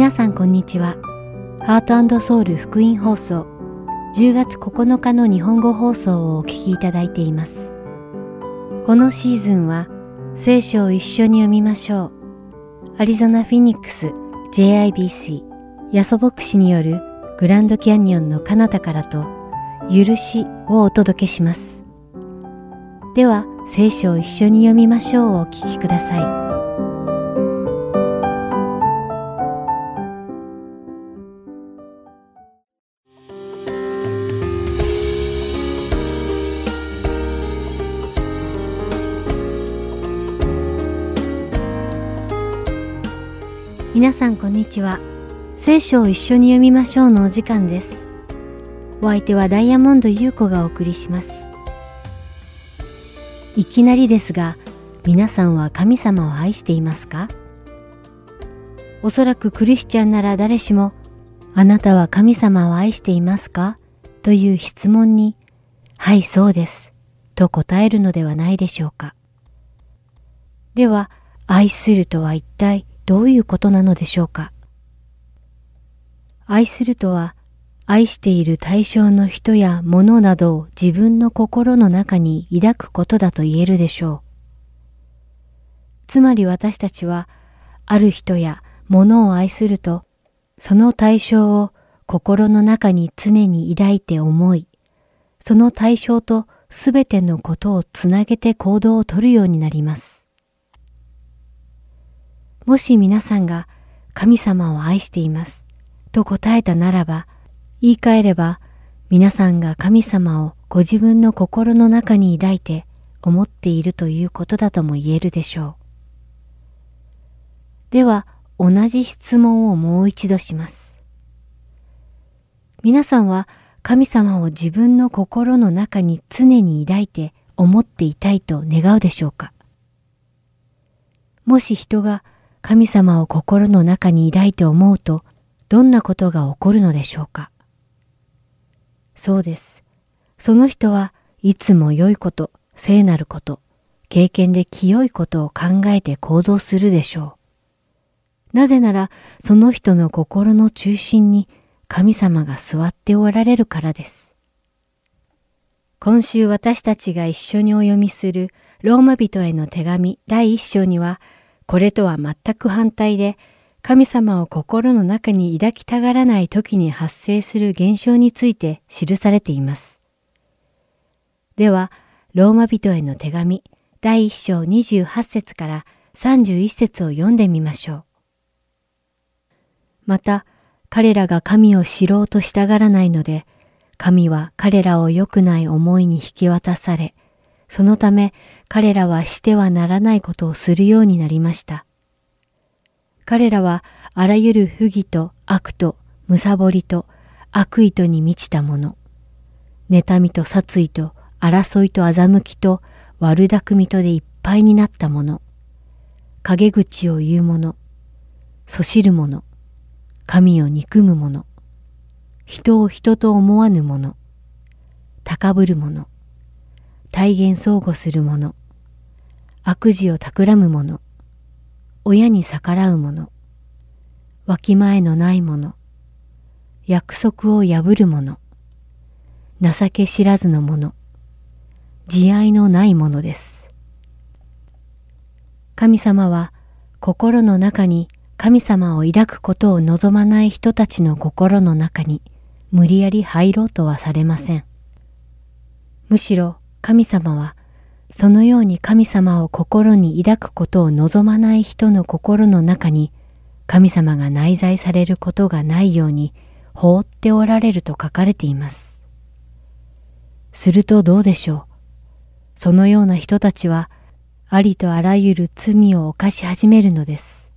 皆さんこんにちは。ハートソウル福音放送10月9日の日本語放送をお聞きいただいています。このシーズンは聖書を一緒に読みましょう。アリゾナ・フィニックス JIBC ヤソ牧師によるグランドキャニオンの彼方からと許しをお届けします。では聖書を一緒に読みましょうをお聞きください。皆さんこんにちは。聖書を一緒に読みましょうのお時間です。お相手はダイヤモンド優子がお送りします。いきなりですが、皆さんは神様を愛していますか？おそらくクリスチャンなら誰しも、あなたは神様を愛していますか？という質問に、はい、そうです、と答えるのではないでしょうか。では、愛するとは一体どういうことなのでしょうか？愛するとは、愛している対象の人や物などを自分の心の中に抱くことだと言えるでしょう。つまり私たちは、ある人や物を愛すると、その対象を心の中に常に抱いて思い、その対象とすべてのことをつなげて行動をとるようになります。もし皆さんが神様を愛していますと答えたならば、言い換えれば皆さんが神様をご自分の心の中に抱いて思っているということだとも言えるでしょう。では、同じ質問をもう一度します。皆さんは神様を自分の心の中に常に抱いて思っていたいと願うでしょうか？もし人が神様を心の中に抱いて思うと、どんなことが起こるのでしょうか？そうです。その人はいつも良いこと、聖なること、経験で清いことを考えて行動するでしょう。なぜなら、その人の心の中心に神様が座っておられるからです。今週私たちが一緒にお読みするローマ人への手紙第一章には、これとは全く反対で、神様を心の中に抱きたがらない時に発生する現象について記されています。では、ローマ人への手紙第1章28節から31節を読んでみましょう。また、彼らが神を知ろうとしたがらないので、神は彼らを良くない思いに引き渡され、そのため彼らはしてはならないことをするようになりました。彼らはあらゆる不義と悪と貪りと悪意とに満ちたもの、妬みと殺意と争いと欺きと悪巧みとでいっぱいになったもの、陰口を言う者、そしる者、神を憎む者、人を人と思わぬ者、高ぶる者、体現相互する者、悪事を企む者、親に逆らう者、わきまえのない者、約束を破る者、情け知らずの者、慈愛のない者です。神様は心の中に神様を抱くことを望まない人たちの心の中に無理やり入ろうとはされません。むしろ神様はそのように神様を心に抱くことを望まない人の心の中に神様が内在されることがないように放っておられると書かれています。するとどうでしょう？そのような人たちはありとあらゆる罪を犯し始めるのです。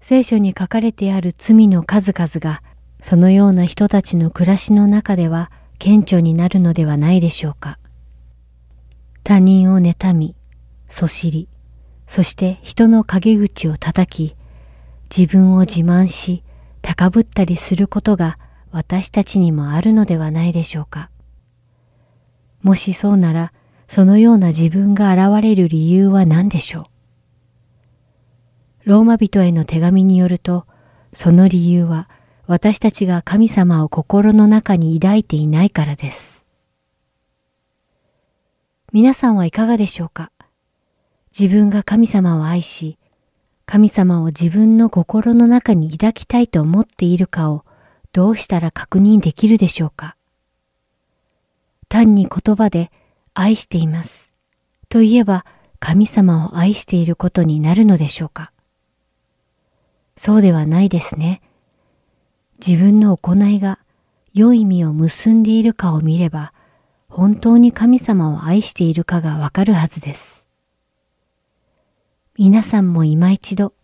聖書に書かれてある罪の数々がそのような人たちの暮らしの中では顕著になるのではないでしょうか。他人を妬み、そしり、そして人の陰口を叩き、自分を自慢し、高ぶったりすることが私たちにもあるのではないでしょうか。もしそうなら、そのような自分が現れる理由は何でしょう。ローマ人への手紙によると、その理由は私たちが神様を心の中に抱いていないからです。皆さんはいかがでしょうか？自分が神様を愛し、神様を自分の心の中に抱きたいと思っているかをどうしたら確認できるでしょうか？単に言葉で愛しています。と言えば神様を愛していることになるのでしょうか？そうではないですね。自分の行いが良い意味を結んでいるかを見れば、本当に神様を愛しているかがわかるはずです。皆さんも今一度、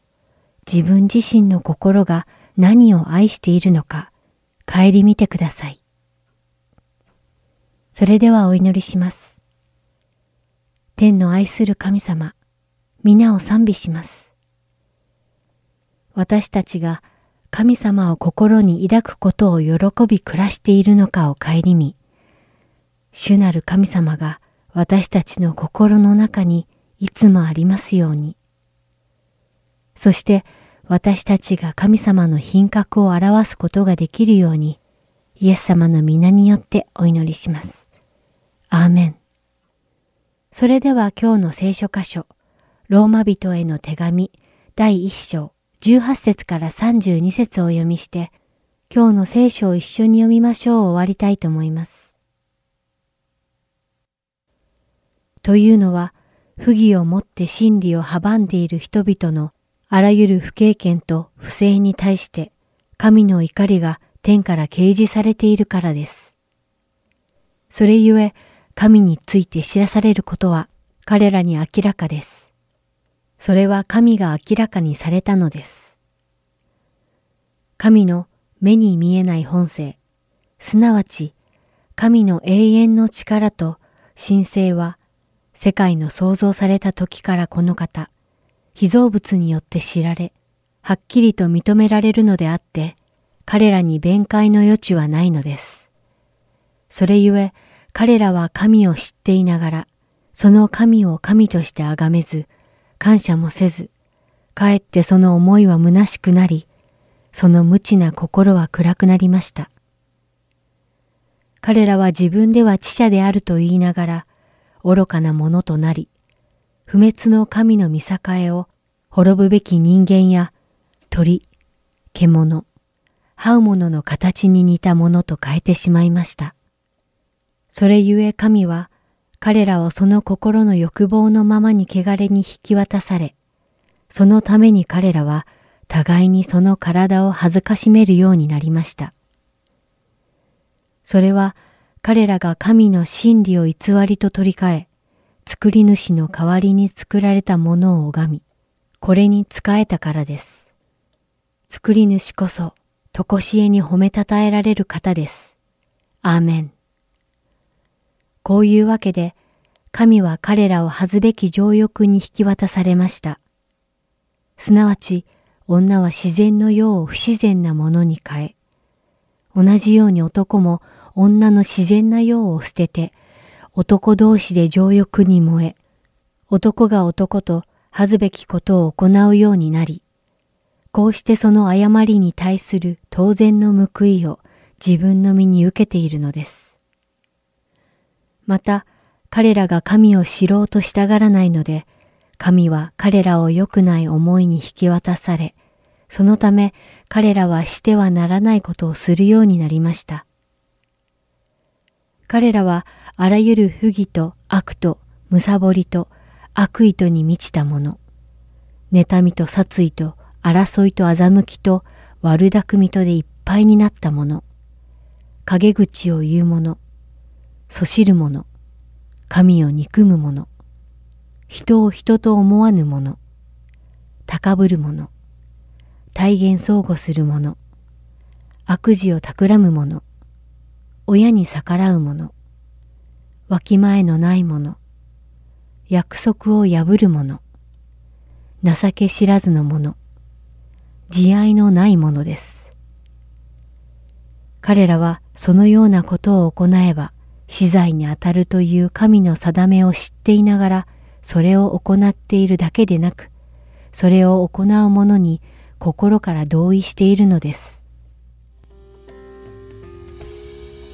自分自身の心が何を愛しているのか、顧みてください。それではお祈りします。天の愛する神様、皆を賛美します。私たちが神様を心に抱くことを喜び暮らしているのかを顧み、主なる神様が私たちの心の中にいつもありますように。そして私たちが神様の品格を表すことができるように、イエス様の皆によってお祈りします。アーメン。それでは今日の聖書箇所、ローマ人への手紙第一章18節から32節を読みして、今日の聖書を一緒に読みましょうを終わりたいと思います。というのは、不義をもって真理を阻んでいる人々のあらゆる不経験と不正に対して、神の怒りが天から掲示されているからです。それゆえ、神について知らされることは彼らに明らかです。それは神が明らかにされたのです。神の目に見えない本性、すなわち神の永遠の力と神聖は世界の創造された時からこの方、被造物によって知られ、はっきりと認められるのであって、彼らに弁解の余地はないのです。それゆえ、彼らは神を知っていながら、その神を神として崇めず、感謝もせず、かえってその思いは虚しくなり、その無知な心は暗くなりました。彼らは自分では知者であると言いながら、愚かなものとなり、不滅の神の見境を滅ぶべき人間や鳥、獣、這う者の形に似たものと変えてしまいました。それゆえ神は彼らをその心の欲望のままに汚れに引き渡され、そのために彼らは互いにその体を恥ずかしめるようになりました。それは彼らが神の真理を偽りと取り替え、作り主の代わりに作られたものを拝み、これに仕えたからです。作り主こそ、とこしえに褒めたたえられる方です。アーメン。こういうわけで、神は彼らを恥ずべき情欲に引き渡されました。すなわち、女は自然の世を不自然なものに変え、同じように男も女の自然な世を捨てて、男同士で情欲に燃え、男が男と恥ずべきことを行うようになり、こうしてその誤りに対する当然の報いを自分の身に受けているのです。また、彼らが神を知ろうとしたがらないので、神は彼らを良くない思いに引き渡され、そのため彼らはしてはならないことをするようになりました。彼らはあらゆる不義と悪と貪りと悪意とに満ちたもの、妬みと殺意と争いと欺きと悪巧みとでいっぱいになったもの、陰口を言う者、そしる者、神を憎む者、人を人と思わぬ者、高ぶる者、体現相互する者、悪事を企む者、親に逆らう者、わきまえのない者、約束を破る者、情け知らずの者、慈愛のない者です。彼らはそのようなことを行えば、死罪にあたるという神の定めを知っていながら、それを行っているだけでなく、それを行う者に心から同意しているのです。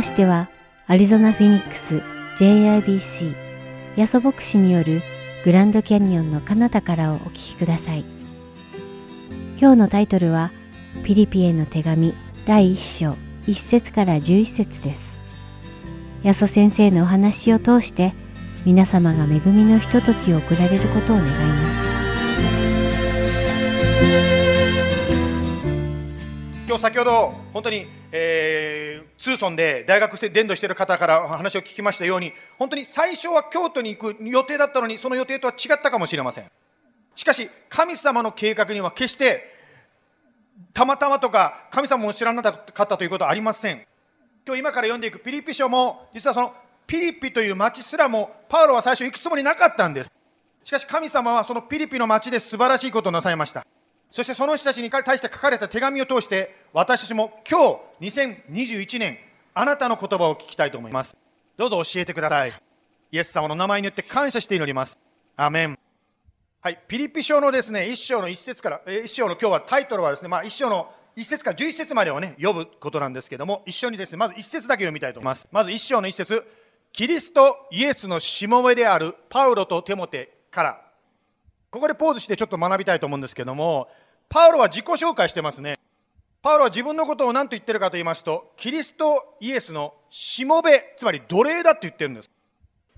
ましては、アリゾナ・フィニックス JIBC ヤソ牧師によるグランドキャニオンの彼方からをお聞きください。今日のタイトルは、ピリピへの手紙第1章1節から11節です。ヤソ先生のお話を通して、皆様が恵みのひとときを送られることを願います。今日先ほど本当に、えー、ツーソンで大学生伝道している方から話を聞きましたように本当に最初は京都に行く予定だったのにその予定とは違ったかもしれません。しかし神様の計画には決してたまたまとか神様も知らなかったということはありません。今日今から読んでいくピリピ書も実はそのピリピという町すらもパウロは最初行くつもりなかったんです。しかし神様はそのピリピの町で素晴らしいことをなさいました。そしてその人たちに対して書かれた手紙を通して私たちも今日2021年あなたの言葉を聞きたいと思います。どうぞ教えてください。イエス様の名前によって感謝して祈ります。アメン。はいピリピ書のですね一章の一節から一章の今日はタイトルはですねまあ一章の一節から11節までをね読むことなんですけども一緒にですねまず一節だけ読みたいと思います。まず一章の一節。キリストイエスのしもべであるパウロとテモテから。ここでポーズしてちょっと学びたいと思うんですけども、パウロは自己紹介してますね。パウロは自分のことを何と言ってるかと言いますと、キリストイエスのしもべ、つまり奴隷だって言ってるんです。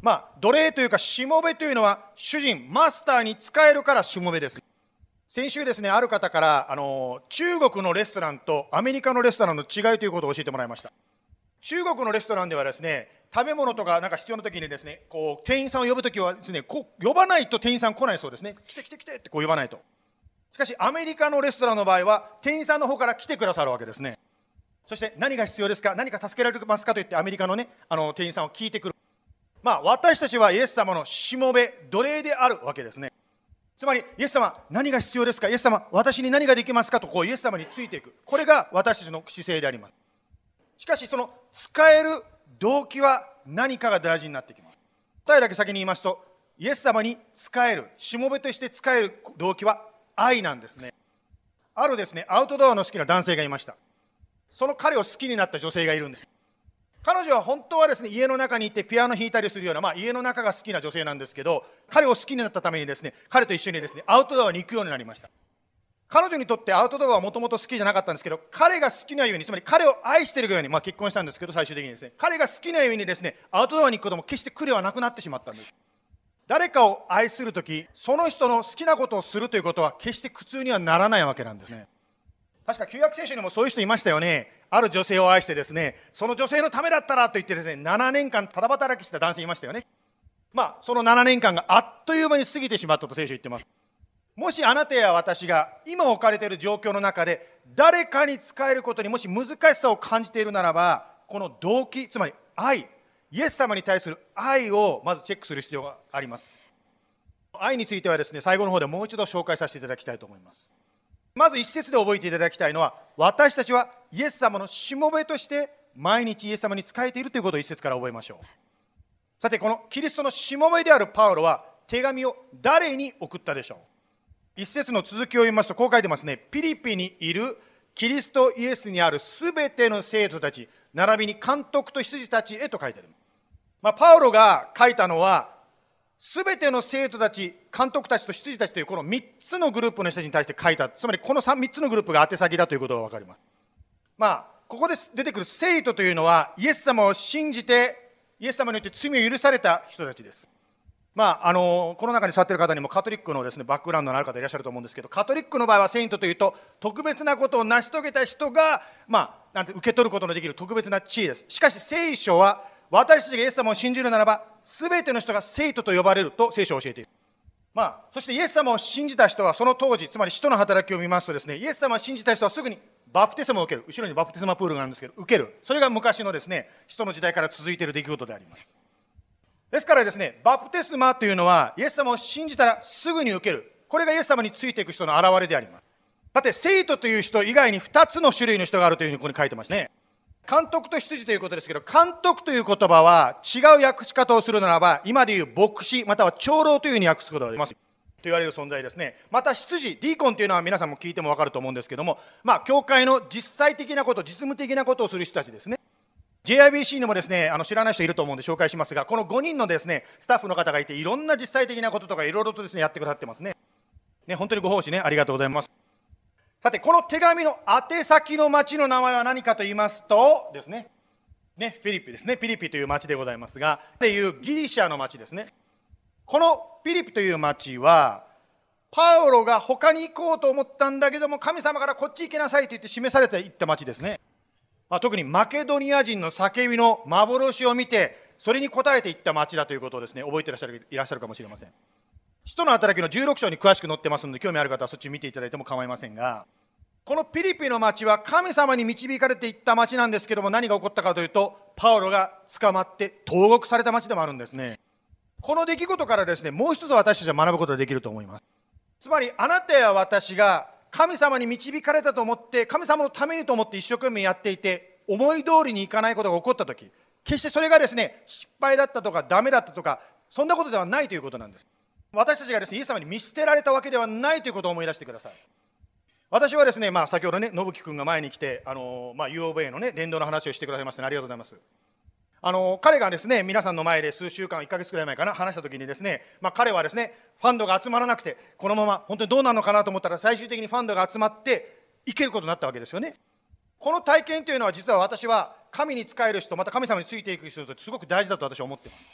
まあ、奴隷というか、しもべというのは、主人、マスターに使えるからしもべです。先週ですね、ある方から、あの、中国のレストランとアメリカのレストランの違いということを教えてもらいました。中国のレストランではですね、食べ物とかなんか必要な時にですね、こう、店員さんを呼ぶ時はですね、こう、呼ばないと店員さん来ないそうですね。来て来て来てってこう呼ばないと。しかし、アメリカのレストランの場合は、店員さんの方から来てくださるわけですね。そして、何が必要ですか？何か助けられますかと言って、アメリカのね、あの、店員さんを聞いてくる。まあ、私たちはイエス様のしもべ、奴隷であるわけですね。つまり、イエス様、何が必要ですか？イエス様、私に何ができますか？と、こう、イエス様についていく。これが私たちの姿勢であります。しかし、その使える動機は何かが大事になってきます。答えだけ先に言いますと、イエス様に仕える、しもべとして仕える動機は愛なんですね。あるですね、アウトドアの好きな男性がいました。その彼を好きになった女性がいるんです。彼女は本当はですね、家の中にいてピアノ弾いたりするような、まあ、家の中が好きな女性なんですけど、彼を好きになったためにですね、彼と一緒にですね、アウトドアに行くようになりました。彼女にとってアウトドアはもともと好きじゃなかったんですけど、彼が好きなように、つまり彼を愛しているように、まあ、結婚したんですけど、最終的にですね、彼が好きなようにですね、アウトドアに行くことも決して苦ではなくなってしまったんです。誰かを愛するとき、その人の好きなことをするということは、決して苦痛にはならないわけなんですね。確か旧約聖書にもそういう人いましたよね。ある女性を愛してですね、その女性のためだったらと言ってですね、7年間ただ働きした男性いましたよね。まあ、その7年間があっという間に過ぎてしまったと聖書言ってます。もしあなたや私が今置かれている状況の中で誰かに使えることにもし難しさを感じているならばこの動機つまり愛イエス様に対する愛をまずチェックする必要があります。愛についてはですね最後の方でもう一度紹介させていただきたいと思います。まず一節で覚えていただきたいのは私たちはイエス様のしもべとして毎日イエス様に仕えているということを一節から覚えましょう。さてこのキリストのしもべであるパウロは手紙を誰に送ったでしょう？一節の続きを読みますとこう書いてますね。ピリピにいるキリストイエスにあるすべての生徒たち並びに監督と羊たちへと書いてある、ます。あ、パウロが書いたのはすべての生徒たち監督たちと羊たちというこの3つのグループの人たちに対して書いた。つまりこの 3, 3つのグループが宛先だということが分かります。まあここで出てくる生徒というのはイエス様を信じてイエス様によって罪を許された人たちです。まあ、あのこの中に座っている方にもカトリックのです、ね、バックグラウンドのある方いらっしゃると思うんですけどカトリックの場合はセイントというと特別なことを成し遂げた人が、まあ、なんて受け取ることのできる特別な地位です。しかし聖書は私たちがイエス様を信じるならば全ての人が聖徒と呼ばれると聖書を教えている、まあ、そしてイエス様を信じた人はその当時つまり使徒の働きを見ますとですねイエス様を信じた人はすぐにバプテスマを受ける後ろにバプテスマプールがあるんですけど受けるそれが昔のですね使徒の時代から続いている出来事でありますですからですね、バプテスマというのは、イエス様を信じたらすぐに受ける。これがイエス様についていく人の表れであります。さて、生徒という人以外に2つの種類の人があるというふうにここに書いてますね。監督と羊ということですけど、監督という言葉は違う訳し方をするならば、今でいう牧師、または長老というふうに訳すことができます。と言われる存在ですね。また羊、ディーコンというのは皆さんも聞いてもわかると思うんですけども、まあ、教会の実際的なこと、実務的なことをする人たちですね。JIBC にもですねあの知らない人いると思うんで紹介しますがこの5人のですねスタッフの方がいていろんな実際的なこととかいろいろとですねやってくださってますねね本当にご奉仕ねありがとうございますさてこの手紙の宛先の町の名前は何かと言いますとですね。ねフィリピですね。フィリピという町でございますがっていうギリシャの町ですね。このフィリピという町はパウロが他に行こうと思ったんだけども神様からこっち行きなさいと言って示されていった町ですね。まあ、特にマケドニア人の叫びの幻を見て、それに応えていった町だということをですね、覚えていらっしゃるいらっしゃるかもしれません。使徒の働きの16章に詳しく載ってますので、興味ある方はそっち見ていただいても構いませんが、このピリピの町は神様に導かれていった町なんですけども、何が起こったかというと、パウロが捕まって投獄された町でもあるんですね。この出来事からですね、もう一つ私たちは学ぶことができると思います。つまり、あなたや私が神様に導かれたと思って神様のためにと思って一生懸命やっていて思い通りにいかないことが起こった時決してそれがですね失敗だったとかダメだったとかそんなことではないということなんです私たちがですねイエス様に見捨てられたわけではないということを思い出してください私はですね、まあ、先ほどね信樹君が前に来てあの、まあ、UOV のね伝道の話をしてくださいまして、ありがとうございますあの彼がですね皆さんの前で数週間、1か月くらい前かな、話したときに、ですね、まあ、彼はですねファンドが集まらなくて、このまま本当にどうなるのかなと思ったら、最終的にファンドが集まって、いけることになったわけですよね。この体験というのは、実は私は神に仕える人、また神様についていく人にとってすごく大事だと私は思っています。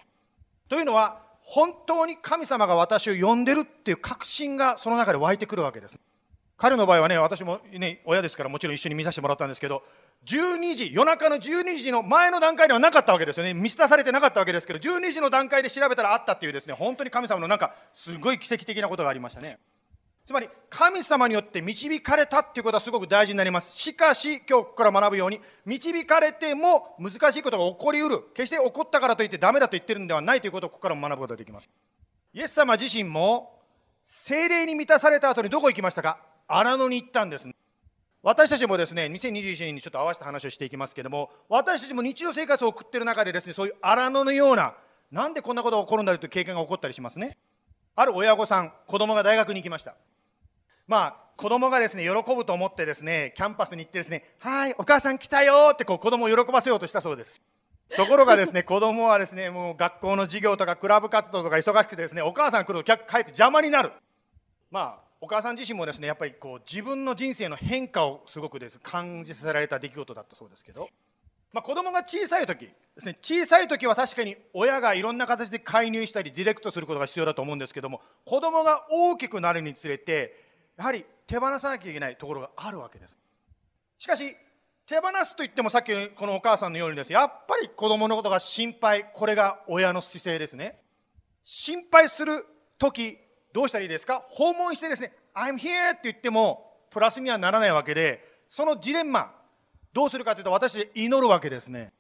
というのは、本当に神様が私を呼んでるっていう確信がその中で湧いてくるわけです。彼の場合はね、私もね、親ですからもちろん一緒に見させてもらったんですけど、12時、夜中の12時の前の段階ではなかったわけですよね。見捨てされてなかったわけですけど、12時の段階で調べたらあったっていうですね、本当に神様のなんか、すごい奇跡的なことがありましたね。つまり、神様によって導かれたっていうことはすごく大事になります。しかし、今日ここから学ぶように、導かれても難しいことが起こりうる。決して起こったからといってダメだと言ってるんではないということをここから学ぶことができます。イエス様自身も、精霊に満たされた後にどこ行きましたか？荒野に行ったんです。私たちもですね、2021年にちょっと合わせた話をしていきますけども、私たちも日常生活を送ってる中でですね、そういう荒野のような、なんでこんなことが起こるんだろうという経験が起こったりしますね。ある親御さん、子供が大学に行きました。まあ、子供がですね、喜ぶと思ってですね、キャンパスに行ってですね、はい、お母さん来たよってこう子供を喜ばせようとしたそうです。ところがですね、子供はですね、もう学校の授業とかクラブ活動とか忙しくてですね、お母さん来ると帰って邪魔になる。まあ、お母さん自身もですねやっぱりこう自分の人生の変化をすごくです感じさせられた出来事だったそうですけど、まあ、子供が小さい時ですね小さい時は確かに親がいろんな形で介入したりディレクトすることが必要だと思うんですけども子供が大きくなるにつれてやはり手放さなきゃいけないところがあるわけです。しかし手放すと言ってもさっきこのお母さんのようにです。やっぱり子供のことが心配。これが親の姿勢ですね。心配する時どうしたらいいですか？訪問してですね、I'm here って言っても、プラスにはならないわけで、そのジレンマ、どうするかというと、私で、祈るわけですね。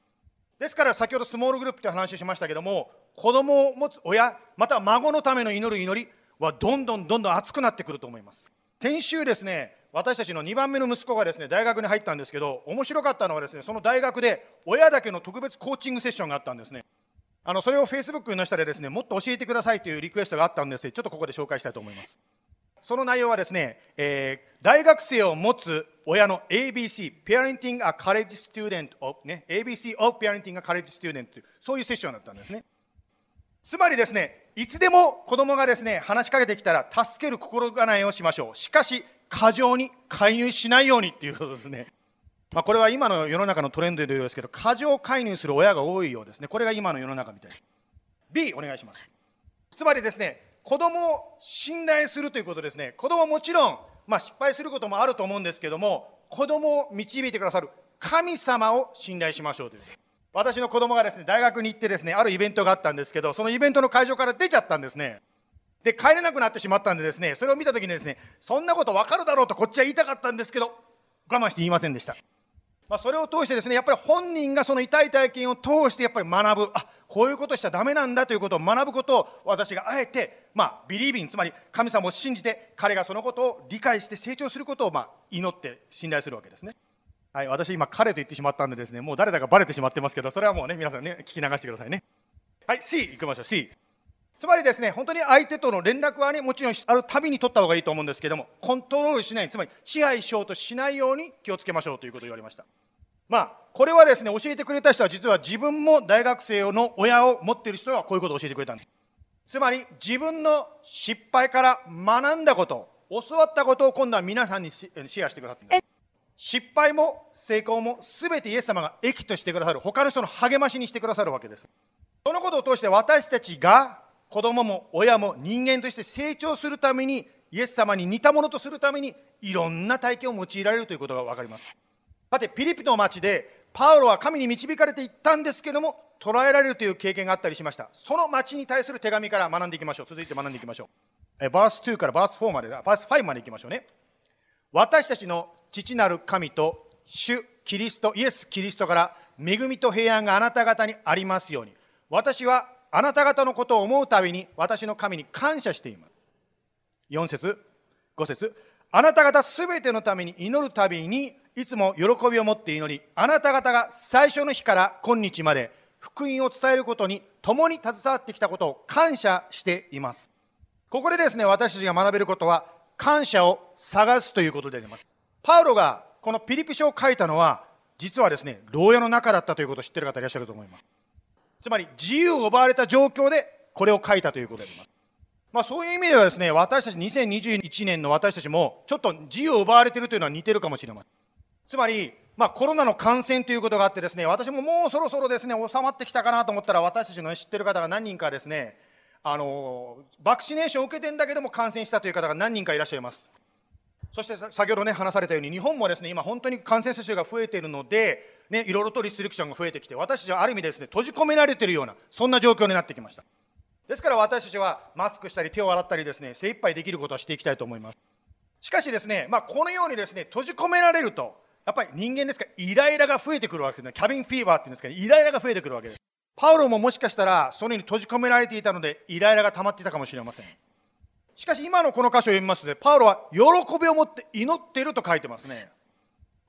ですから、先ほどスモールグループという話をしましたけども、子供を持つ親、または孫のための祈る祈りは、どんどんどんどん熱くなってくると思います。先週ですね、私たちの2番目の息子がですね、大学に入ったんですけど、面白かったのはですね、その大学で親だけの特別コーチングセッションがあったんですね。あのそれをフェイスブックの下でですねもっと教えてくださいというリクエストがあったんですちょっとここで紹介したいと思います。その内容はですね、えー、大学生を持つ親の ABC Parenting a College Student of、ね、ABC of Parenting a College Student というそういうセッションだったんですね。つまりですねいつでも子供がですね話しかけてきたら助ける心構えをしましょうしかし過剰に介入しないようにっていうことですね まあ、これは今の世の中のトレンドでですけど、過剰介入する親が多いようですね。これが今の世の中みたいです。B、お願いします。つまりですね、子供を信頼するということですね。子供はもちろん、まあ、失敗することもあると思うんですけども、子供を導いてくださる神様を信頼しましょうという。私の子供がですね、大学に行ってですね、あるイベントがあったんですけど、そのイベントの会場から出ちゃったんですね。で、帰れなくなってしまったんでですね、それを見たときにですね、そんなこと分かるだろうとこっちは言いたかったんですけど、我慢して言いませんでした。まあ、それを通してですねやっぱり本人がその痛い体験を通してやっぱり学ぶあこういうことしちゃだめなんだということを学ぶことを私があえて、まあ、ビリービンつまり神様を信じて彼がそのことを理解して成長することを、まあ、祈って信頼するわけですね。はい、私今彼と言ってしまったんでですねもう誰だかバレてしまってますけどそれはもうね皆さんね聞き流してくださいね。はい C いきましょう C つまりですね本当に相手との連絡はねもちろんあるたびに取った方がいいと思うんですけどもコントロールしないつまり支配しようとしないように気をつけましょうということを言われました。まあ、これはですね、教えてくれた人は実は自分も大学生の親を持っている人がこういうことを教えてくれたんです。つまり、自分の失敗から学んだこと、教わったことを今度は皆さんにシェアしてくださって失敗も成功も全てイエス様が益としてくださる他の人の励ましにしてくださるわけです。そのことを通して私たちが子供も親も人間として成長するためにイエス様に似たものとするためにいろんな体験を用いられるということが分かります。さてピリピの町でパウロは神に導かれていったんですけども捉えられるという経験があったりしました。その町に対する手紙から学んでいきましょう。続いて学んでいきましょう。バース2からバース4までバース5までいきましょうね。私たちの父なる神と主キリストイエス・キリストから恵みと平安があなた方にありますように。私はあなた方のことを思うたびに私の神に感謝しています。4節5節あなた方すべてのために祈るたびにいつも喜びを持って祈りあなた方が最初の日から今日まで福音を伝えることに共に携わってきたことを感謝しています。ここでですね私たちが学べることは感謝を探すということであります。パウロがこのピリピ書を書いたのは実はですね牢屋の中だったということを知っている方いらっしゃると思います。つまり自由を奪われた状況でこれを書いたということであります。まあ、そういう意味ではですね私たち2021年の私たちもちょっと自由を奪われているというのは似てるかもしれません。つまり、まあ、コロナの感染ということがあってですね私ももうそろそろですね収まってきたかなと思ったら私たちの知ってる方が何人かですねあのバクシネーションを受けてんだけども感染したという方が何人かいらっしゃいます。そして先ほどね話されたように日本もですね今本当に感染者数が増えているのでね、いろいろとリストリクションが増えてきて私たちはある意味ですね閉じ込められているようなそんな状況になってきましたですから私たちはマスクしたり手を洗ったりですね精一杯できることはしていきたいと思います。しかしですね、まあ、このようにですね閉じ込められるとやっぱり人間ですからイライラが増えてくるわけですね。キャビンフィーバーっていうんですけどイライラが増えてくるわけです。パウロももしかしたらそのように閉じ込められていたのでイライラが溜まっていたかもしれません。しかし今のこの箇所を読みますと、ね、パウロは喜びを持って祈っていると書いてますね。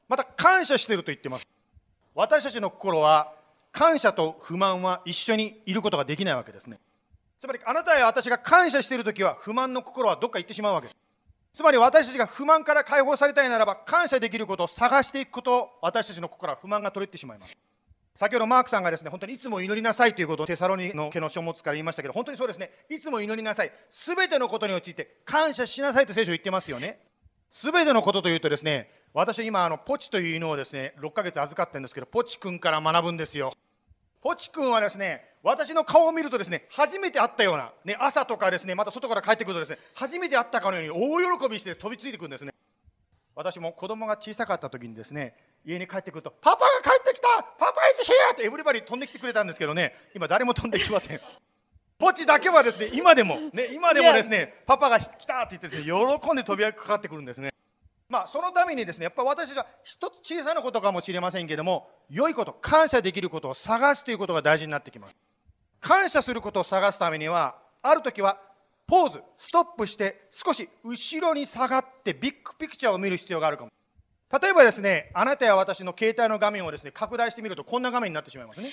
また感謝していると言ってます。私たちの心は感謝と不満は一緒にいることができないわけですね。つまりあなたや私が感謝している時は不満の心はどっか行ってしまうわけ。ですつまり私たちが不満から解放されたいならば感謝できることを探していくこと私たちの心は不満が取れてしまいます。先ほどマークさんがですね本当にいつも祈りなさいということをテサロニの毛の書物から言いましたけど本当にそうですね。いつも祈りなさい。すべてのことについて感謝しなさいと聖書言ってますよね。すべてのことというとですね私今あのポチという犬をですね6ヶ月預かってるんですけどポチ君から学ぶんですよ。ポチ君はですね私の顔を見るとですね初めて会ったような、ね、朝とかですねまた外から帰ってくるとですね初めて会ったかのように大喜びして飛びついてくるんですね。私も子供が小さかった時にですね家に帰ってくると「パパが帰ってきたパパイスヒア!」ってエブリバリー飛んできてくれたんですけどね今誰も飛んできませんポチだけはですね今でもね今でもですねパパが来たって言ってですね喜んで飛びかかってくるんですねまあ、そのためにですね、やっぱり私たちは一つ小さなことかもしれませんけれども、良いこと、感謝できることを探すということが大事になってきます。感謝することを探すためには、ある時はポーズ、ストップして、少し後ろに下がってビッグピクチャーを見る必要があるかも。例えばですね、あなたや私の携帯の画面をですね、拡大してみるとこんな画面になってしまいますね。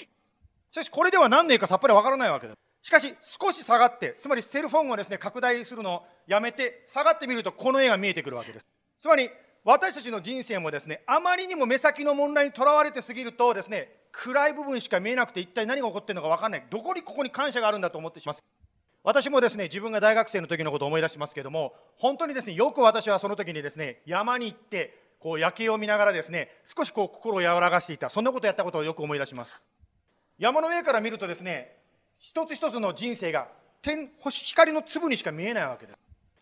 しかし、これでは何年かさっぱりわからないわけです。しかし、少し下がって、つまりセルフォンをですね、拡大するのをやめて、下がってみるとこの絵が見えてくるわけです。つまり私たちの人生もですねあまりにも目先の問題にとらわれてすぎるとですね暗い部分しか見えなくて一体何が起こっているのか分かんないどこにここに感謝があるんだと思ってします私もですね自分が大学生の時のことを思い出しますけども本当にですねよく私はその時にですね山に行ってこう夜景を見ながらですね少しこう心を和らがしていた。そんなことをやったことをよく思い出します。山の上から見るとですね一つ一つの人生が天星光の粒にしか見えないわけです。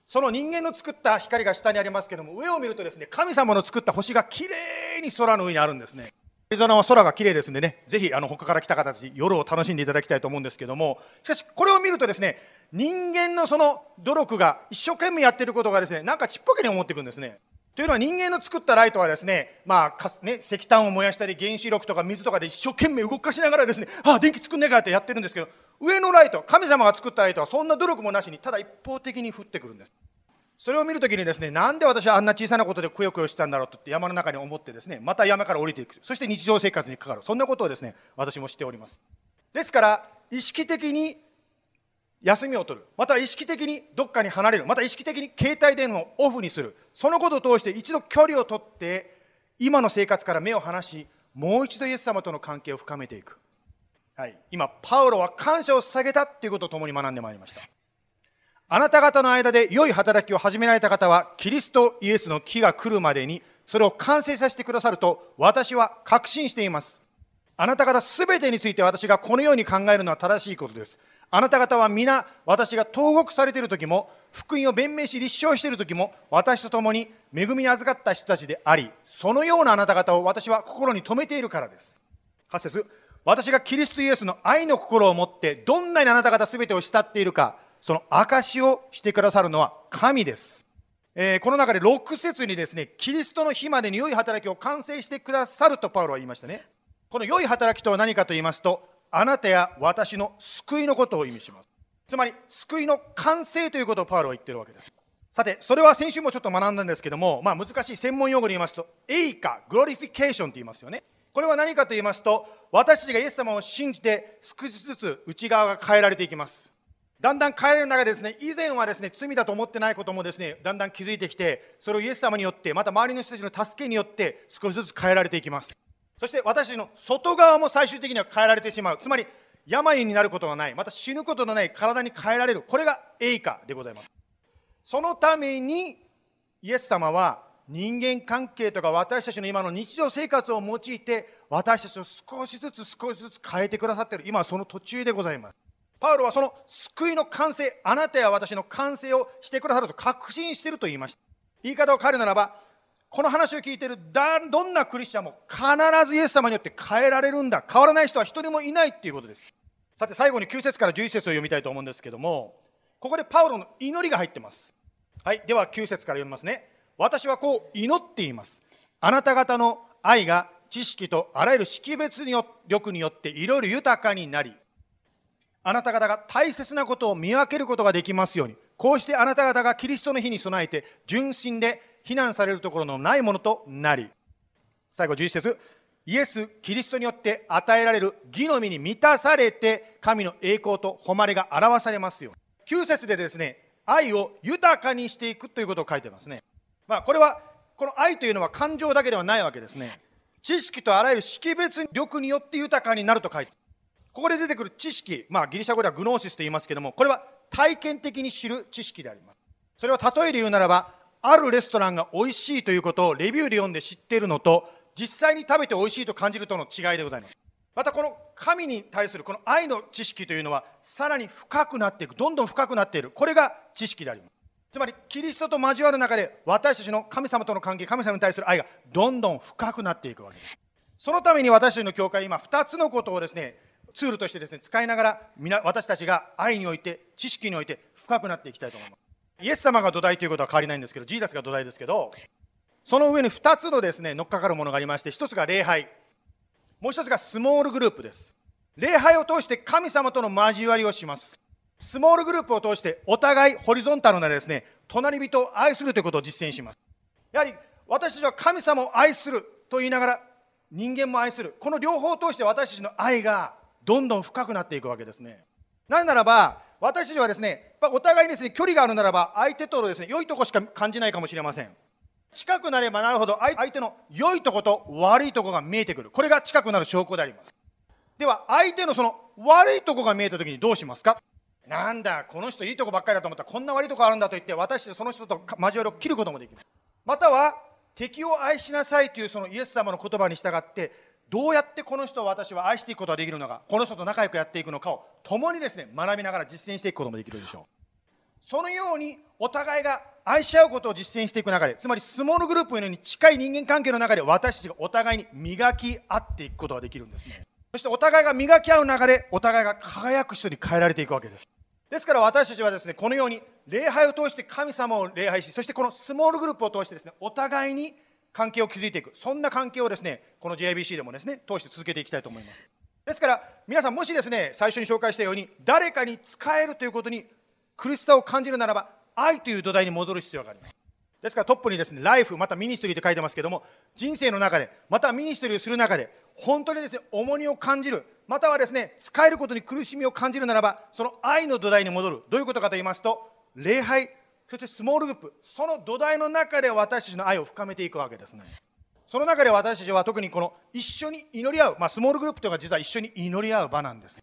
その人間の作った光が下にありますけども上を見るとですね神様の作った星がきれいに空の上にあるんですね。アリゾナは空がきれいですんでねぜひあの他から来た方たち夜を楽しんでいただきたいと思うんですけども。しかしこれを見るとですね人間のその努力が一生懸命やってることがですねなんかちっぽけに思っていくんですね。というのは人間の作ったライトはですね,、まあね、石炭を燃やしたり原子力とか水とかで一生懸命動かしながらですねああ電気作んねえかってやってるんですけど上のライト神様が作ったライトはそんな努力もなしにただ一方的に降ってくるんです。それを見るときにですねなんで私はあんな小さなことでくよくよしたんだろうとって山の中に思ってですねまた山から降りていく。そして日常生活にかかる。そんなことをですね私もしております。ですから意識的に休みを取るまた意識的にどっかに離れるまた意識的に携帯電話をオフにするそのことを通して一度距離を取って今の生活から目を離しもう一度イエス様との関係を深めていく。はい、今、パウロは感謝を捧げたということを共に学んでまいりました。あなた方の間で良い働きを始められた方は、キリストイエスの木が来るまでに、それを完成させてくださると、私は確信しています。あなた方すべてについて私がこのように考えるのは正しいことです。あなた方は皆、私が投獄されている時も、福音を弁明し立証している時も、私と共に恵みに預かった人たちであり、そのようなあなた方を私は心に留めているからです。8節私がキリストイエスの愛の心を持って、どんなにあなた方すべてを慕っているか、その証をしてくださるのは神です。えー、この中で6節にですね、キリストの日までに良い働きを完成してくださるとパウロは言いましたね。この良い働きとは何かと言いますと、あなたや私の救いのことを意味します。つまり、救いの完成ということをパウロは言ってるわけです。さて、それは先週もちょっと学んだんですけども、まあ、難しい専門用語で言いますと、栄華、グロリフィケーションと言いますよね。これは何かと言いますと、私たちがイエス様を信じて少しずつ内側が変えられていきます。だんだん変える中でですね、以前はですね、罪だと思ってないこともですね、だんだん気づいてきて、それをイエス様によって、また周りの人たちの助けによって少しずつ変えられていきます。そして私たちの外側も最終的には変えられてしまう。つまり、病になることがない、また死ぬことのない体に変えられる。これが栄華でございます。そのために、イエス様は人間関係とか私たちの今の日常生活を用いて、私たちを少しずつ少しずつ変えてくださっている今はその途中でございますパウロはその救いの完成あなたや私の完成をしてくださると確信していると言いました言い方を変えるならばこの話を聞いているどんなクリスチャンも必ずイエス様によって変えられるんだ。変わらない人は一人もいないっていうことです。さて最後に9節から11節を読みたいと思うんですけどもここでパウロの祈りが入ってます。はいでは9節から読みますね。私はこう祈っています。あなた方の愛が知識とあらゆる識別力によっていろいろ豊かになりあなた方が大切なことを見分けることができますようにこうしてあなた方がキリストの日に備えて純真で非難されるところのないものとなり最後11節イエス・キリストによって与えられる義の実に満たされて神の栄光と誉れが表されますよ9節でですね愛を豊かにしていくということを書いてますね。まあこれはこの愛というのは感情だけではないわけですね。知識とあらゆる識別力によって豊かになると書いてここで出てくる知識、まあ、ギリシャ語ではグノーシスと言いますけどもこれは体験的に知る知識であります。それは例えで言うならばあるレストランが美味しいということをレビューで読んで知っているのと実際に食べて美味しいと感じるとの違いでございます。またこの神に対するこの愛の知識というのはさらに深くなっていく。どんどん深くなっている。これが知識であります。つまりキリストと交わる中で私たちの神様との関係神様に対する愛がどんどん深くなっていくわけです。そのために私たちの教会今2つのことをですねツールとしてですね使いながら私たちが愛において知識において深くなっていきたいと思います。イエス様が土台ということは変わりないんですけどジーザスが土台ですけどその上に2つのですね乗っかかるものがありまして1つが礼拝。もう1つがスモールグループです。礼拝を通して神様との交わりをします。スモールグループを通してお互いホリゾンタルなですね隣人を愛するということを実践します。やはり私たちは神様を愛すると言いながら人間も愛する。この両方を通して私たちの愛がどんどん深くなっていくわけですね。なぜならば私たちはですねお互いにですね距離があるならば相手とのですね良いとこしか感じないかもしれません。近くなればなるほど相手の良いとこと悪いとこが見えてくる。これが近くなる証拠であります。では相手のその悪いとこが見えた時にどうしますか？なんだこの人いいとこばっかりだと思った。らこんな悪いとこあるんだと言って私その人と交わりを切ることもできるまたは敵を愛しなさいというそのイエス様の言葉に従ってどうやってこの人を私は愛していくことができるのかこの人と仲良くやっていくのかを共にですね学びながら実践していくこともできるでしょう。そのようにお互いが愛し合うことを実践していく中でつまりスモールグループのように近い人間関係の中で私たちがお互いに磨き合っていくことができるんですね。そしてお互いが磨き合う中でお互いが輝く人に変えられていくわけです。ですから私たちはですねこのように礼拝を通して神様を礼拝しそしてこのスモールグループを通してですねお互いに関係を築いていく。そんな関係をですねこの JIBC でもですね通して続けていきたいと思います。ですから皆さんもしですね最初に紹介したように誰かに仕えるということに苦しさを感じるならば愛という土台に戻る必要があります。ですからトップにですね Life また Ministry って書いてますけども人生の中でまた Ministry をする中で本当にですね重荷を感じるまたはですね仕えることに苦しみを感じるならばその愛の土台に戻る。どういうことかと言いますと礼拝。そしてスモールグループその土台の中で私たちの愛を深めていくわけですね。その中で私たちは特にこの一緒に祈り合う、まあ、スモールグループというのは実は一緒に祈り合う場なんです。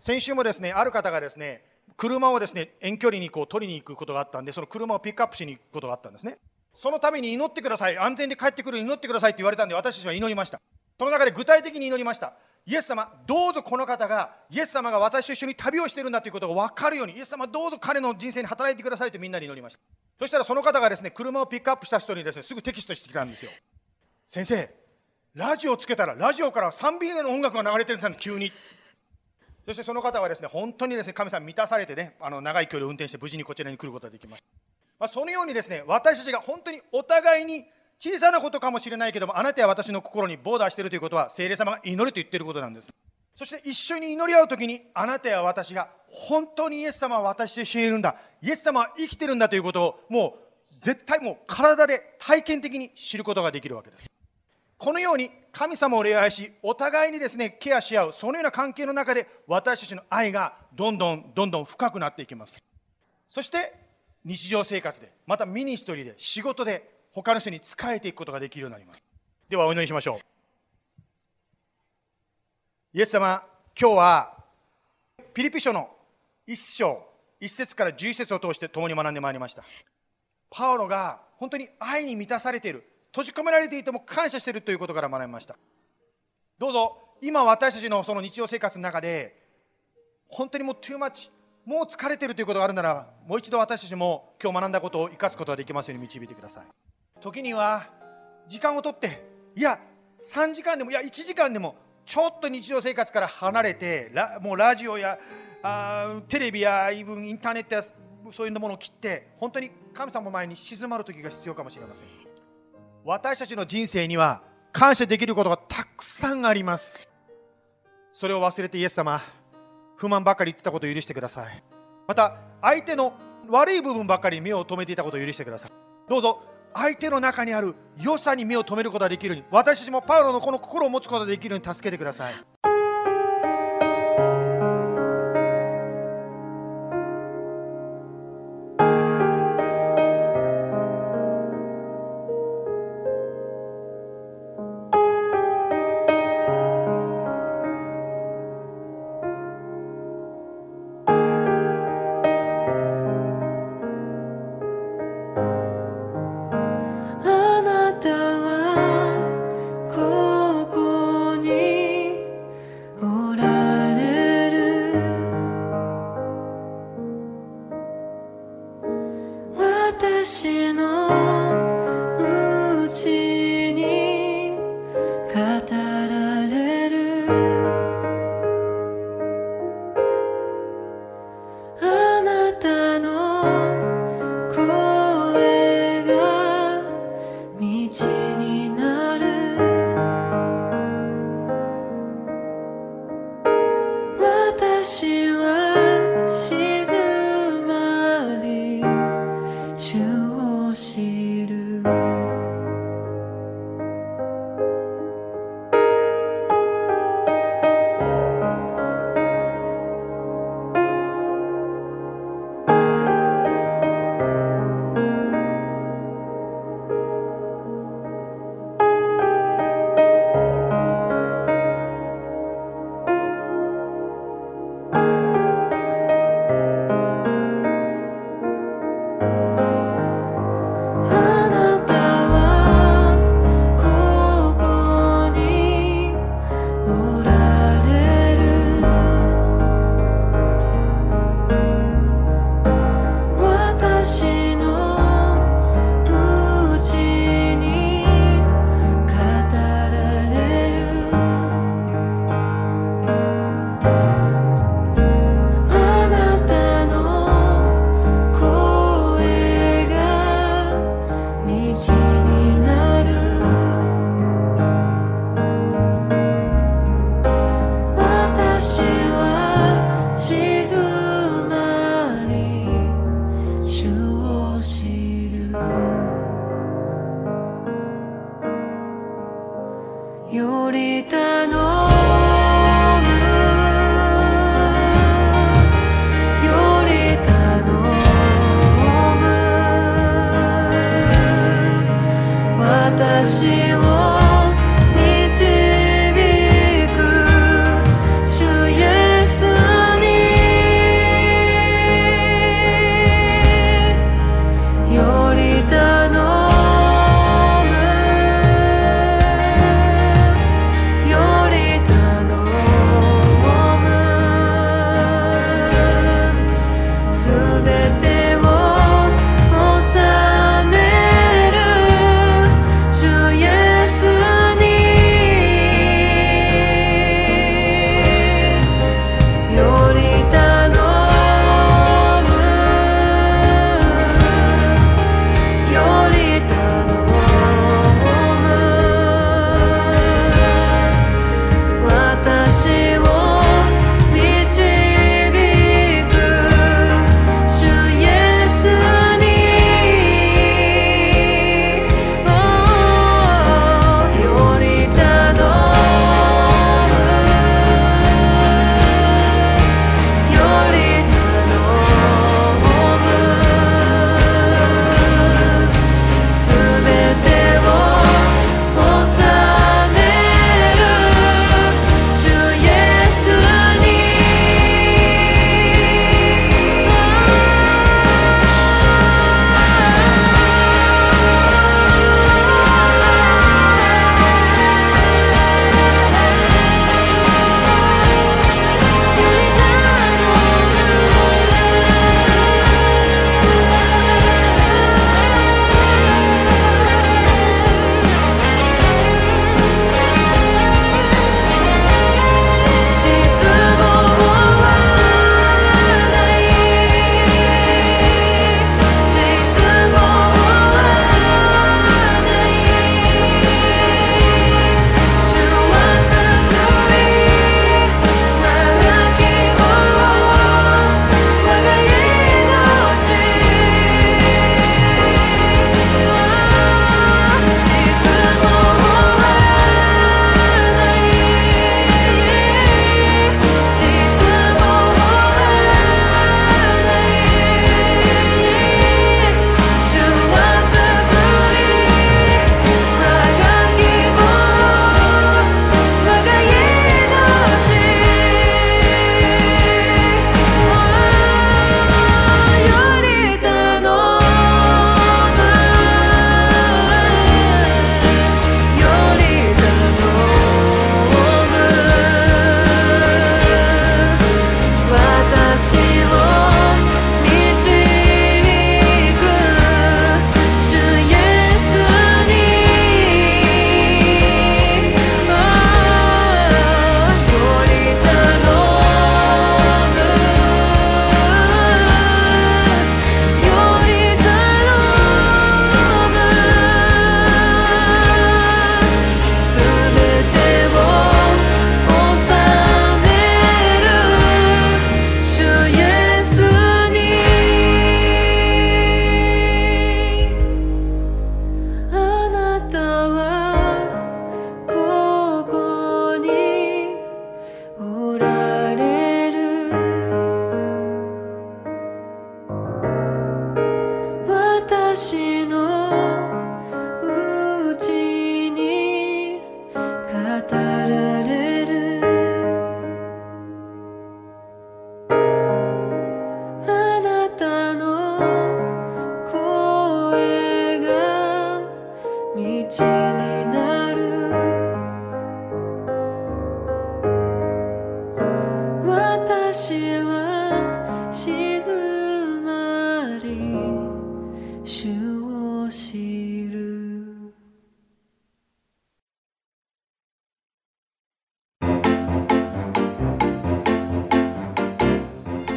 先週もですねある方がですね車をですね遠距離にこう取りに行くことがあったんでその車をピックアップしに行くことがあったんですね。そのために祈ってください安全で帰ってくる祈ってくださいって言われたんで私たちは祈りました。その中で具体的に祈りました。イエス様どうぞこの方がイエス様が私と一緒に旅をしているんだということが分かるようにイエス様どうぞ彼の人生に働いてくださいとみんなで祈りました。そしたらその方がですね車をピックアップした人にですねすぐテキストしてきたんですよ。先生ラジオをつけたらラジオから3ビーの音楽が流れてるんです急に。そしてその方はですね本当にですね神様満たされてねあの長い距離を運転して無事にこちらに来ることができました、まあ、そのようにですね私たちが本当にお互いに小さなことかもしれないけどもあなたや私の心にボーダーしているということは聖霊様が祈ると言っていることなんです。そして一緒に祈り合う時にあなたや私が本当にイエス様は私と一緒にいるんだ。イエス様は生きてるんだということをもう絶対もう体で体験的に知ることができるわけです。このように神様を礼拝しお互いにですねケアし合うそのような関係の中で私たちの愛がどんどんどんどん深くなっていきます。そして日常生活でまたミニストリーで仕事で他の人に仕えていくことができるようになります。ではお祈りしましょう。イエス様今日はピリピ書の一章一節から十節を通して共に学んでまいりました。パウロが本当に愛に満たされている閉じ込められていても感謝しているということから学びました。どうぞ今私たちのその日常生活の中で本当にもう too much もう疲れてるということがあるならもう一度私たちも今日学んだことを生かすことができますように導いてください。時には時間をとっていや3時間でもいや1時間でもちょっと日常生活から離れてラもうラジオやあテレビやイブンインターネットやそういうものを切って本当に神様の前に静まる時が必要かもしれません。私たちの人生には感謝できることがたくさんあります。それを忘れてイエス様不満ばかり言ってたことを許してください。また相手の悪い部分ばかり目を留めていたことを許してください。どうぞ相手の中にある良さに目を留めることができるように私たちもパウロのこの心を持つことができるように助けてください。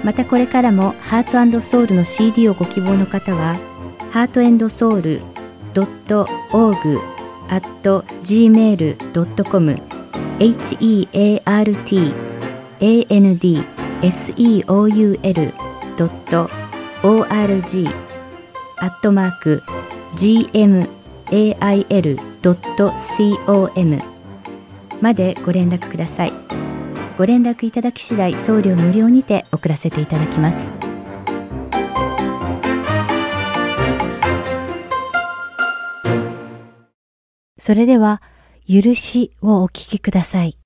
またこれからもハートソウルの CD をご希望の方は heartandsoul.org.gmail.com heartandseoul.org アットマーク gmail.com までご連絡ください。ご連絡いただき次第送料無料にて送らせていただきます。それでは「許し」をお聞きください。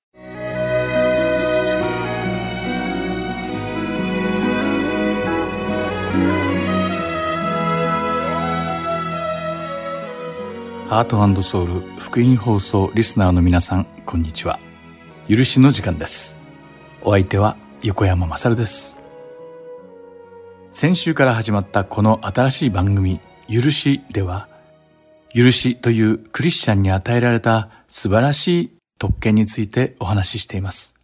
ハートソウル福音放送リスナーの皆さんこんにちは。許しの時間です。お相手は横山まさるです。先週から始まったこの新しい番組「許し」では許しというクリスチャンに与えられた素晴らしい特権についてお話ししています。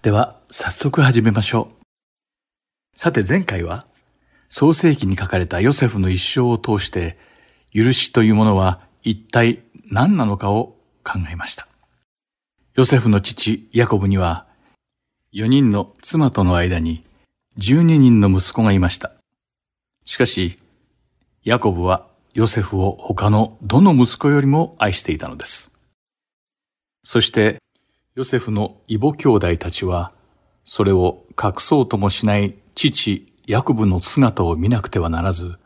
では早速始めましょう。さて前回は創世記に書かれたヨセフの一生を通して許しというものは一体何なのかを考えました。ヨセフの父ヤコブには4人の妻との間に12人の息子がいました。しかし、ヤコブはヨセフを他のどの息子よりも愛していたのです。そして、ヨセフの異母兄弟たちは、それを隠そうともしない父ヤコブの姿を見なくてはならず、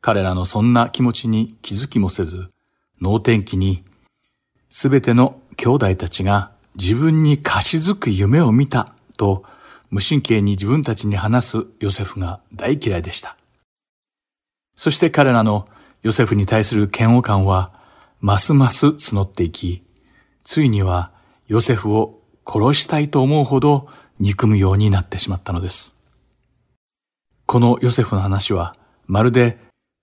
彼らのそんな気持ちに気づきもせず、脳天気に、すべての兄弟たちが自分に貸し付く夢を見たと無神経に自分たちに話すヨセフが大嫌いでした。そして彼らのヨセフに対する嫌悪感はますます募っていき、ついにはヨセフを殺したいと思うほど憎むようになってしまったのです。このヨセフの話はまるで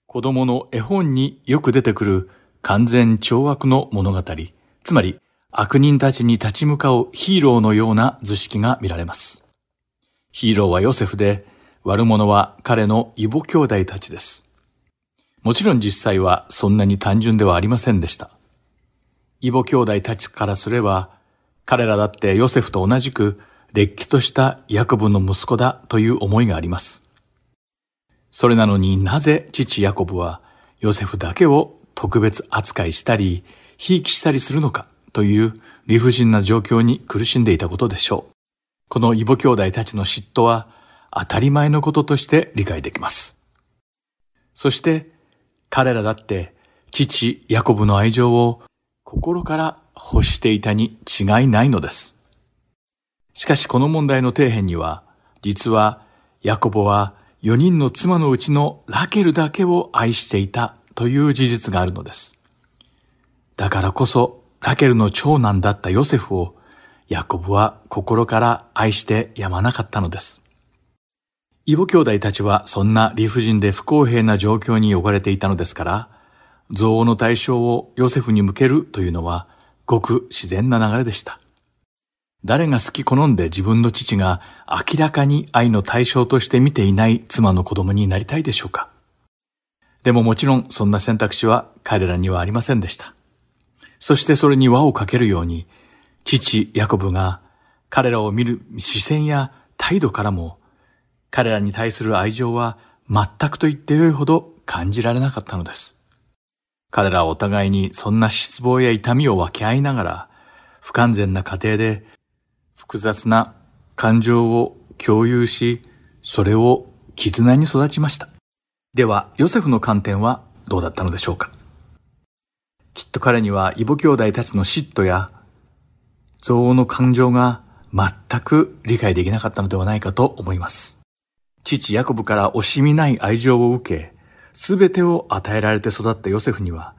子供の絵本によく出てくる完全懲悪の物語、つまり悪人たちに立ち向かうヒーローのような図式が見られます。ヒーローはヨセフで、悪者は彼の異母兄弟たちです。もちろん実際はそんなに単純ではありませんでした。異母兄弟たちからすれば、彼らだってヨセフと同じく、劣気としたヤコブの息子だという思いがあります。それなのになぜ父ヤコブはヨセフだけを特別扱いしたり、ひいきしたりするのかという理不尽な状況に苦しんでいたことでしょう。この異母兄弟たちの嫉妬は当たり前のこととして理解できます。そして彼らだって父ヤコブの愛情を心から欲していたに違いないのです。しかしこの問題の底辺には、実はヤコブは4人の妻のうちのラケルだけを愛していたという事実があるのです。だからこそラケルの長男だったヨセフをヤコブは心から愛してやまなかったのです。異母兄弟たちはそんな理不尽で不公平な状況に置かれていたのですから、憎悪の対象をヨセフに向けるというのはごく自然な流れでした。誰が好き好んで自分の父が明らかに愛の対象として見ていない妻の子供になりたいでしょうかでももちろんそんな選択肢は彼らにはありませんでした。そしてそれに輪をかけるように、父ヤコブが彼らを見る視線や態度からも、彼らに対する愛情は全くと言ってよいほど感じられなかったのです。彼らはお互いにそんな失望や痛みを分け合いながら、不完全な家庭で複雑な感情を共有し、それを絆に育ちました。では、ヨセフの観点はどうだったのでしょうか？きっと彼には異母兄弟たちの嫉妬や憎悪の感情が全く理解できなかったのではないかと思います。父ヤコブから惜しみない愛情を受け、すべてを与えられて育ったヨセフには、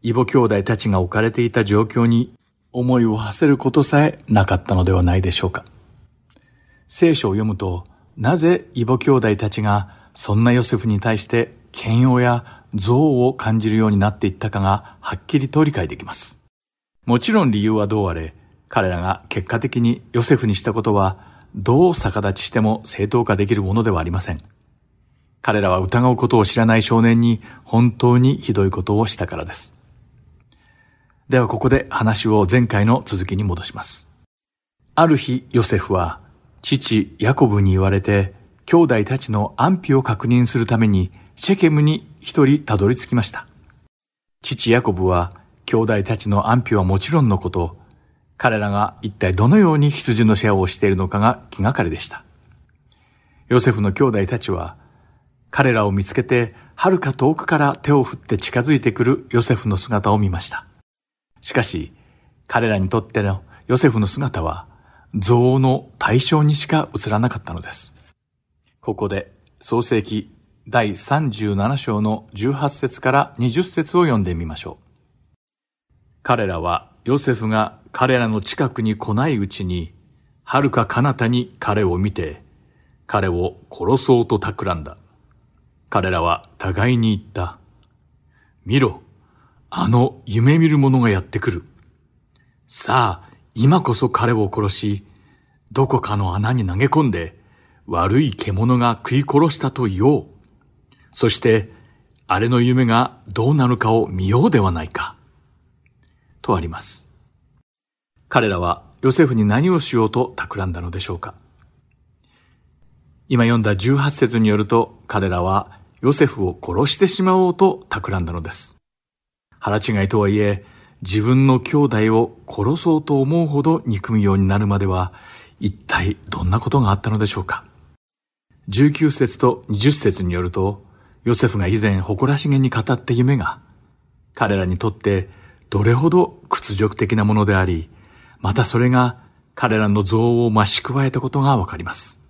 異母兄弟たちが置かれていた状況に思いを馳せることさえなかったのではないでしょうか。聖書を読むと、なぜ異母兄弟たちがそんなヨセフに対して嫌悪や憎悪を感じるようになっていったかがはっきりと理解できます。もちろん理由はどうあれ、彼らが結果的にヨセフにしたことは、どう逆立ちしても正当化できるものではありません。彼らは疑うことを知らない少年に本当にひどいことをしたからです。ではここで話を前回の続きに戻します。ある日、ヨセフは、父ヤコブに言われて、兄弟たちの安否を確認するために、シェケムに一人たどり着きました。父ヤコブは、兄弟たちの安否はもちろんのこと、彼らが一体どのように羊のシェアをしているのかが気がかりでした。ヨセフの兄弟たちは、彼らを見つけて、遥か遠くから手を振って近づいてくるヨセフの姿を見ました。しかし、彼らにとってのヨセフの姿は、憎悪の対象にしか映らなかったのです。ここで、創世記第37章の18節から20節を読んでみましょう。彼らはヨセフが彼らの近くに来ないうちに、遥か彼方に彼を見て、彼を殺そうと企んだ。彼らは互いに言った。見ろ、あの夢見る者がやってくる。さあ、今こそ彼を殺し、どこかの穴に投げ込んで、悪い獣が食い殺したと言おう。そして、あれの夢がどうなるかを見ようではないか。とあります。彼らはヨセフに何をしようと企んだのでしょうか。今読んだ18節によると、彼らはヨセフを殺してしまおうと企んだのです。腹違いとはいえ、自分の兄弟を殺そうと思うほど憎むようになるまでは、一体どんなことがあったのでしょうか。19節と20節によると、ヨセフが以前誇らしげに語った夢が、彼らにとってどれほど屈辱的なものであり、またそれが彼らの憎悪を増し加えたことがわかります。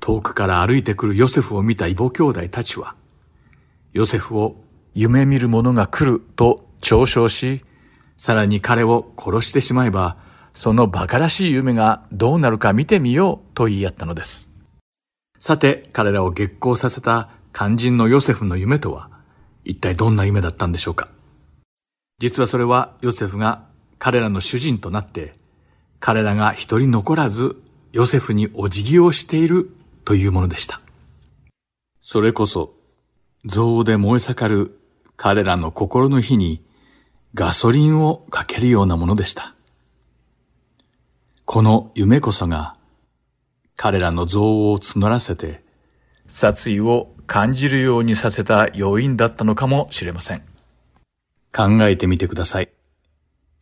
遠くから歩いてくるヨセフを見た異母兄弟たちは、ヨセフを夢見る者が来ると嘲笑し、さらに彼を殺してしまえば、その馬鹿らしい夢がどうなるか見てみようと言い合ったのです。さて、彼らを激高させた肝心のヨセフの夢とは、一体どんな夢だったんでしょうか？実はそれはヨセフが彼らの主人となって、彼らが一人残らずヨセフにお辞儀をしているというものでした。それこそ、憎悪で燃え盛る彼らの心の火にガソリンをかけるようなものでした。この夢こそが彼らの憎悪を募らせて殺意を感じるようにさせた要因だったのかもしれません。考えてみてください。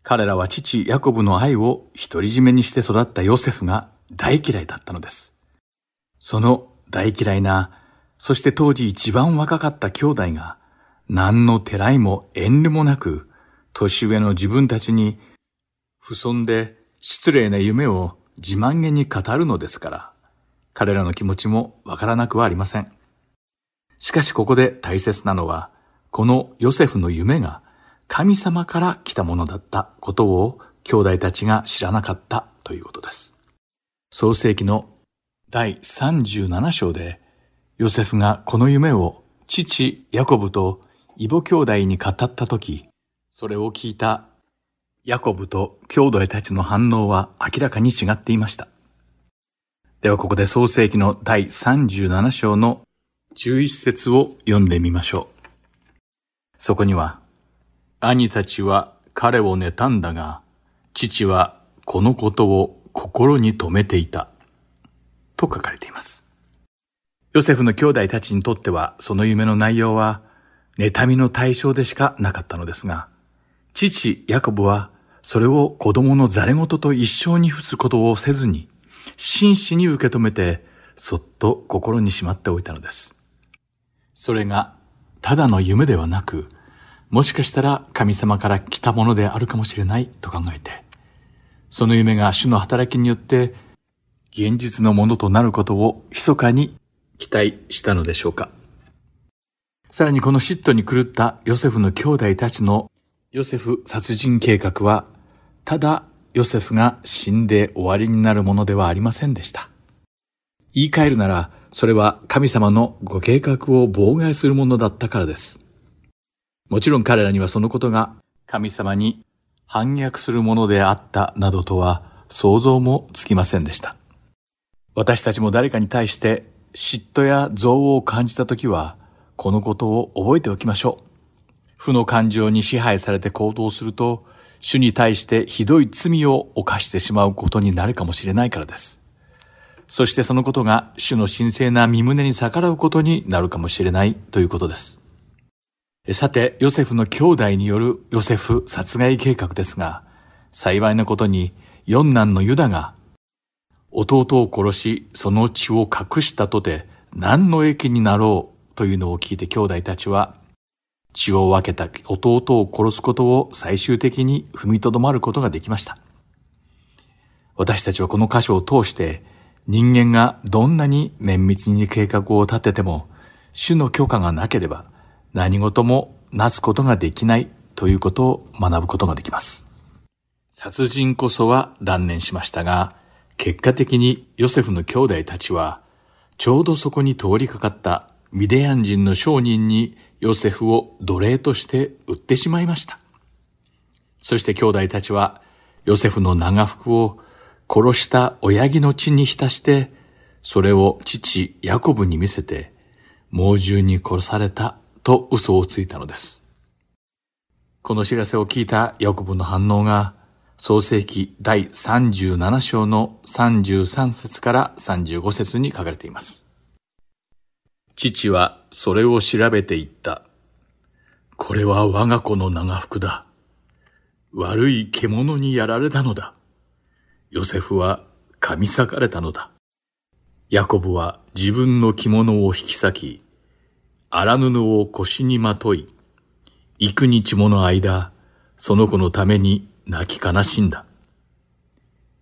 彼らは父ヤコブの愛を独り占めにして育ったヨセフが大嫌いだったのです。その大嫌いな、そして当時一番若かった兄弟が、何のてらいも遠慮もなく、年上の自分たちに、不遜で失礼な夢を自慢げに語るのですから、彼らの気持ちもわからなくはありません。しかしここで大切なのは、このヨセフの夢が神様から来たものだったことを兄弟たちが知らなかったということです。創世記の第37章で、ヨセフがこの夢を父ヤコブと異母兄弟に語ったとき、それを聞いたヤコブと兄弟たちの反応は明らかに違っていました。ではここで創世記の第37章の11節を読んでみましょう。そこには、兄たちは彼を妬んだが、父はこのことを心に留めていた。と書かれています。ヨセフの兄弟たちにとっては、その夢の内容は、妬みの対象でしかなかったのですが、父ヤコブは、それを子供のザレ言と一生に付すことをせずに、真摯に受け止めて、そっと心にしまっておいたのです。それがただの夢ではなく、もしかしたら神様から来たものであるかもしれないと考えて、その夢が主の働きによって現実のものとなることを密かに期待したのでしょうか。さらにこの嫉妬に狂ったヨセフの兄弟たちのヨセフ殺人計画は、ただヨセフが死んで終わりになるものではありませんでした。言い換えるなら、それは神様のご計画を妨害するものだったからです。もちろん彼らにはそのことが神様に反逆するものであったなどとは想像もつきませんでした。私たちも誰かに対して嫉妬や憎悪を感じたときは、このことを覚えておきましょう。負の感情に支配されて行動すると、主に対してひどい罪を犯してしまうことになるかもしれないからです。そしてそのことが主の神聖な身胸に逆らうことになるかもしれないということです。さて、ヨセフの兄弟によるヨセフ殺害計画ですが、幸いなことに四男のユダが弟を殺しその血を隠したとて何の益になろうというのを聞いて兄弟たちは血を分けた弟を殺すことを最終的に踏みとどまることができました。私たちはこの箇所を通して人間がどんなに綿密に計画を立てても主の許可がなければ何事もなすことができないということを学ぶことができます。殺人こそは断念しましたが、結果的にヨセフの兄弟たちはちょうどそこに通りかかったミデヤン人の商人にヨセフを奴隷として売ってしまいました。そして兄弟たちはヨセフの長服を殺した親木の血に浸して、それを父ヤコブに見せて、猛獣に殺されたと嘘をついたのです。この知らせを聞いたヤコブの反応が、創世記第37章の33節から35節に書かれています。父はそれを調べていった。これは我が子の長服だ。悪い獣にやられたのだ。ヨセフは噛み裂かれたのだ。ヤコブは自分の着物を引き裂き、荒布を腰にまとい、幾日もの間、その子のために泣き悲しんだ。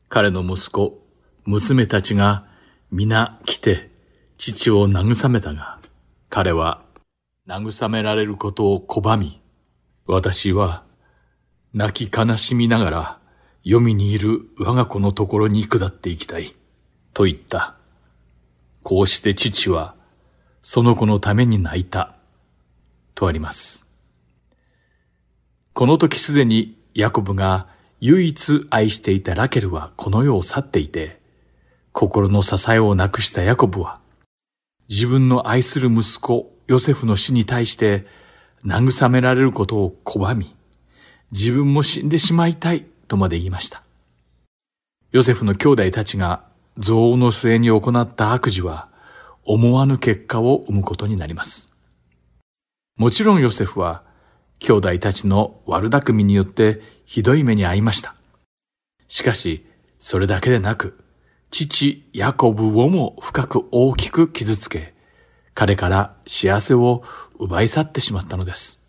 彼の息子、娘たちが皆来て父を慰めたが、彼は慰められることを拒み、私は泣き悲しみながら読みにいる我が子のところに下っていきたい、と言った。こうして父はその子のために泣いた、とあります。この時すでにヤコブが唯一愛していたラケルはこの世を去っていて、心の支えをなくしたヤコブは、自分の愛する息子ヨセフの死に対して慰められることを拒み、自分も死んでしまいたいとまで言いました。ヨセフの兄弟たちが憎悪の末に行った悪事は思わぬ結果を生むことになります。もちろんヨセフは兄弟たちの悪巧みによってひどい目に遭いました。しかし、それだけでなく、父ヤコブをも深く大きく傷つけ、彼から幸せを奪い去ってしまったのです。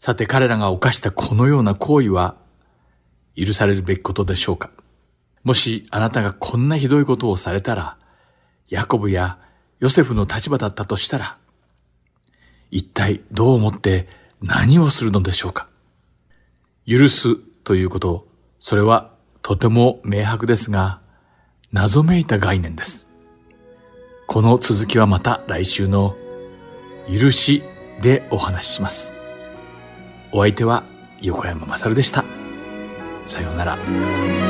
さて彼らが犯したこのような行為は許されるべきことでしょうか？もしあなたがこんなひどいことをされたら、ヤコブやヨセフの立場だったとしたら、一体どう思って何をするのでしょうか？許すということ、それはとても明白ですが、謎めいた概念です。この続きはまた来週の許しでお話しします。お相手は横山まさるでした。さようなら。